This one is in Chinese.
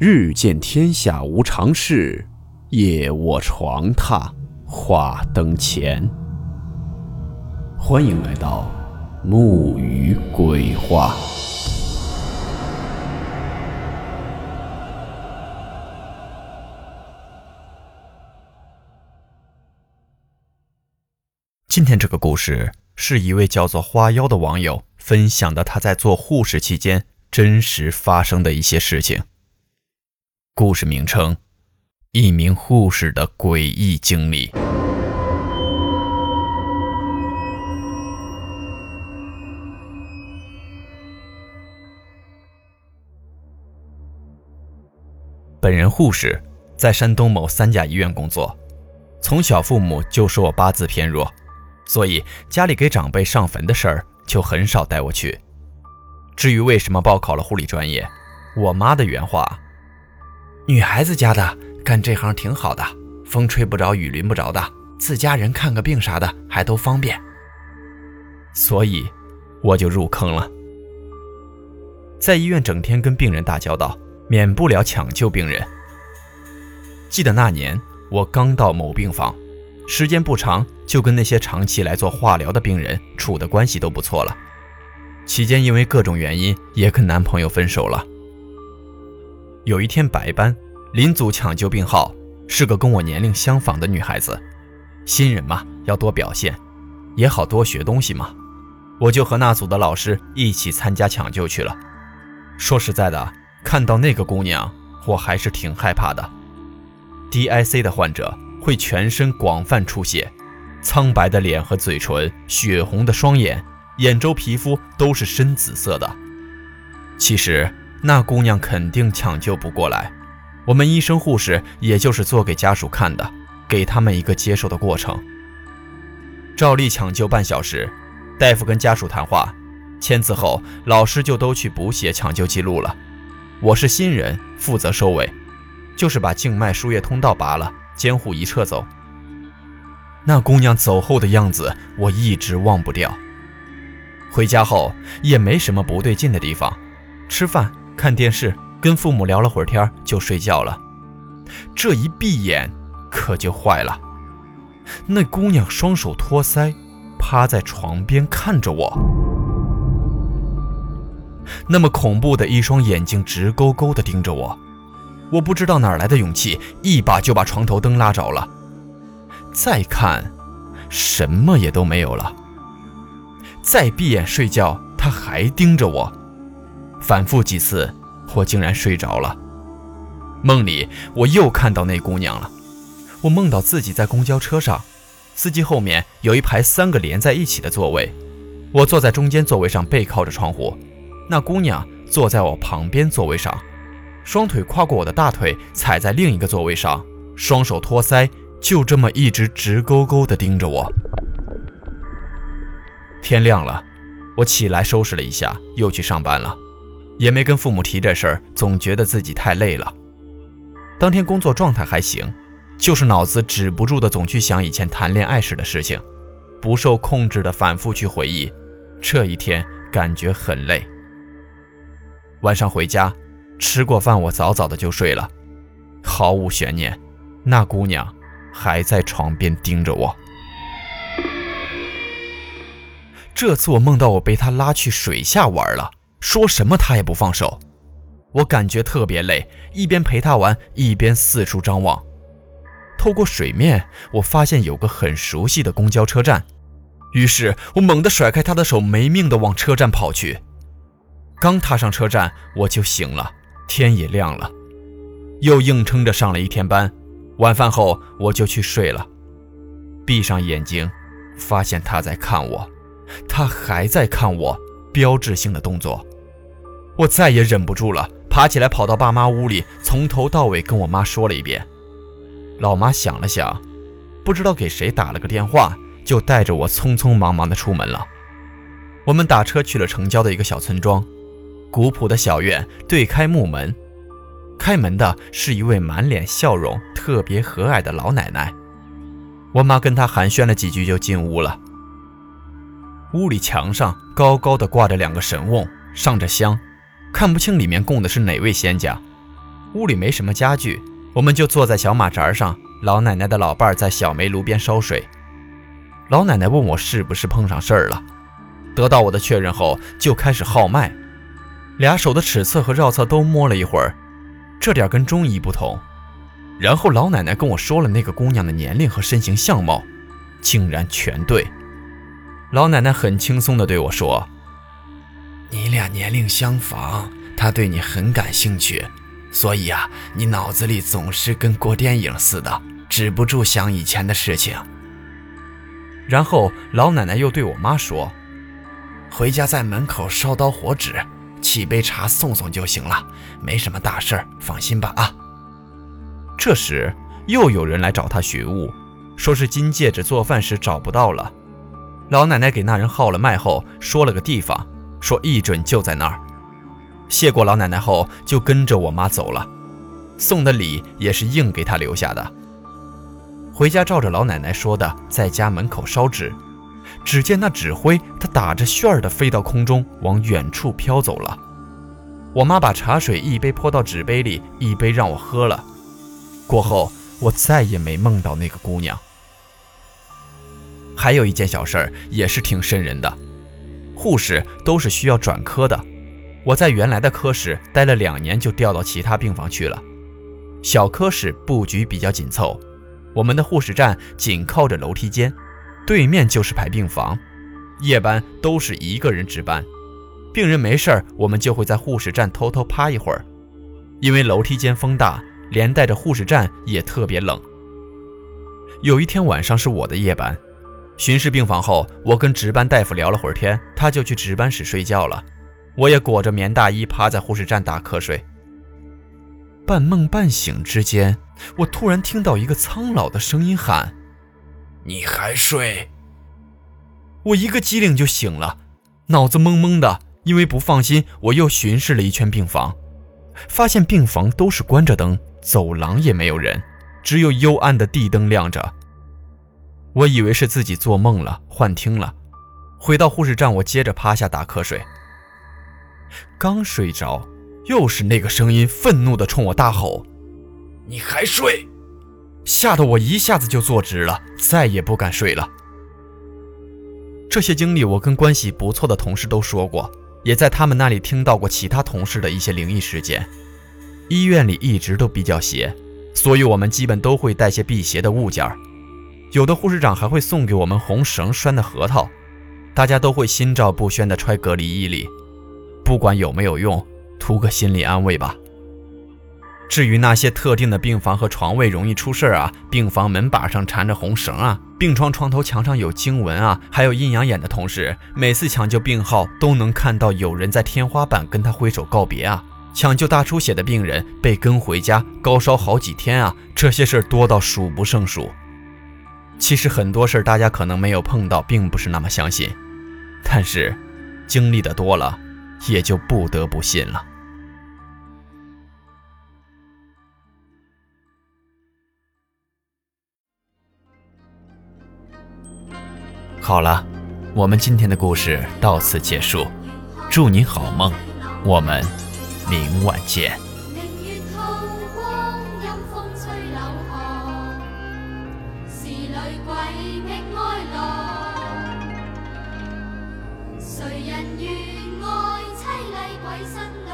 日见天下无常事，夜卧床榻话灯前。欢迎来到木鱼鬼话。今天这个故事是一位叫做花妖的网友分享的，他在做护士期间真实发生的一些事情。故事名称：一名护士的诡异经历。本人护士，在山东某三甲医院工作。从小父母就说我八字偏弱，所以家里给长辈上坟的事儿就很少带我去。至于为什么报考了护理专业，我妈的原话。女孩子家的干这行挺好的，风吹不着，雨淋不着的，自家人看个病啥的还都方便，所以我就入坑了。在医院整天跟病人打交道，免不了抢救病人。记得那年我刚到某病房，时间不长，就跟那些长期来做化疗的病人处的关系都不错了。期间因为各种原因，也跟男朋友分手了。有一天白班，临组抢救病号，是个跟我年龄相仿的女孩子。新人嘛，要多表现，也好多学东西嘛。我就和那组的老师一起参加抢救去了。说实在的，看到那个姑娘，我还是挺害怕的。DIC 的患者会全身广泛出血，苍白的脸和嘴唇，血红的双眼，眼周皮肤都是深紫色的。其实。那姑娘肯定抢救不过来，我们医生护士也就是做给家属看的，给他们一个接受的过程。照例抢救半小时，大夫跟家属谈话，签字后，老师就都去补写抢救记录了。我是新人，负责收尾，就是把静脉输液通道拔了，监护仪撤走。那姑娘走后的样子，我一直忘不掉。回家后也没什么不对劲的地方，吃饭。看电视，跟父母聊了会儿天就睡觉了。这一闭眼，可就坏了。那姑娘双手托腮，趴在床边看着我，那么恐怖的一双眼睛直勾勾地盯着我。我不知道哪来的勇气，一把就把床头灯拉着了。再看，什么也都没有了。再闭眼睡觉，她还盯着我。反复几次，我竟然睡着了。梦里我又看到那姑娘了。我梦到自己在公交车上，司机后面有一排三个连在一起的座位，我坐在中间座位上，背靠着窗户。那姑娘坐在我旁边座位上，双腿跨过我的大腿，踩在另一个座位上，双手托腮，就这么一直直勾勾地盯着我。天亮了，我起来收拾了一下，又去上班了。也没跟父母提这事儿，总觉得自己太累了。当天工作状态还行，就是脑子止不住的总去想以前谈恋爱时的事情，不受控制的反复去回忆。这一天感觉很累。晚上回家，吃过饭，我早早的就睡了。毫无悬念，那姑娘还在床边盯着我。这次我梦到我被她拉去水下玩了。说什么他也不放手，我感觉特别累，一边陪他玩，一边四处张望。透过水面，我发现有个很熟悉的公交车站，于是我猛地甩开他的手，没命地往车站跑去。刚踏上车站，我就醒了，天也亮了，又硬撑着上了一天班。晚饭后，我就去睡了。闭上眼睛，发现他在看我，他还在看我，标志性的动作。我再也忍不住了，爬起来跑到爸妈屋里，从头到尾跟我妈说了一遍。老妈想了想，不知道给谁打了个电话，就带着我匆匆忙忙的出门了。我们打车去了城郊的一个小村庄，古朴的小院对开木门，开门的是一位满脸笑容、特别和蔼的老奶奶。我妈跟她寒暄了几句就进屋了。屋里墙上高高的挂着两个神瓮，上着香。看不清里面供的是哪位仙家，屋里没什么家具，我们就坐在小马扎上。老奶奶的老伴在小煤炉边烧水。老奶奶问我是不是碰上事儿了，得到我的确认后，就开始号脉，俩手的尺侧和绕侧都摸了一会儿，这点跟中医不同。然后老奶奶跟我说了那个姑娘的年龄和身形相貌，竟然全对。老奶奶很轻松地对我说：“你俩年龄相仿，他对你很感兴趣。”所以啊，你脑子里总是跟过电影似的，止不住想以前的事情。然后老奶奶又对我妈说：“回家在门口烧刀火纸，沏杯茶送送就行了，没什么大事儿，放心吧啊。”这时又有人来找她寻物，说是金戒指做饭时找不到了。老奶奶给那人号了脉后，说了个地方，说一准就在那儿。谢过老奶奶后，就跟着我妈走了。送的礼也是硬给她留下的。回家照着老奶奶说的，在家门口烧纸。只见那纸灰，它打着旋儿的飞到空中，往远处飘走了。我妈把茶水一杯泼到纸杯里，一杯让我喝了。过后，我再也没梦到那个姑娘。还有一件小事儿，也是挺瘆人的。护士都是需要转科的。我在原来的科室待了两年，就调到其他病房去了。小科室布局比较紧凑，我们的护士站紧靠着楼梯间，对面就是排病房。夜班都是一个人值班，病人没事儿，我们就会在护士站偷偷趴一会儿。因为楼梯间风大，连带着护士站也特别冷。有一天晚上是我的夜班，巡视病房后，我跟值班大夫聊了会儿天，他就去值班室睡觉了。我也裹着棉大衣趴在护士站打瞌睡，半梦半醒之间，我突然听到一个苍老的声音喊：“你还睡？”我一个机灵就醒了，脑子懵懵的，因为不放心，我又巡视了一圈病房，发现病房都是关着灯，走廊也没有人，只有幽暗的地灯亮着。我以为是自己做梦了，幻听了。回到护士站，我接着趴下打瞌睡。刚睡着，又是那个声音，愤怒地冲我大吼：“你还睡！”吓得我一下子就坐直了，再也不敢睡了。这些经历，我跟关系不错的同事都说过，也在他们那里听到过其他同事的一些灵异事件。医院里一直都比较邪，所以我们基本都会带些辟邪的物件有的护士长还会送给我们红绳拴的核桃，大家都会心照不宣地揣隔离衣里。不管有没有用，图个心理安慰吧。至于那些特定的病房和床位容易出事啊，病房门把上缠着红绳啊，病床床头墙上有经文啊，还有阴阳眼的同事，每次抢救病号都能看到有人在天花板跟他挥手告别啊。抢救大出血的病人被跟回家，高烧好几天啊，这些事儿多到数不胜数。其实很多事儿大家可能没有碰到，并不是那么相信，但是经历的多了。也就不得不信了。好了，我们今天的故事到此结束，祝你好梦，我们明晚见。郎，谁人愿爱凄厉鬼身？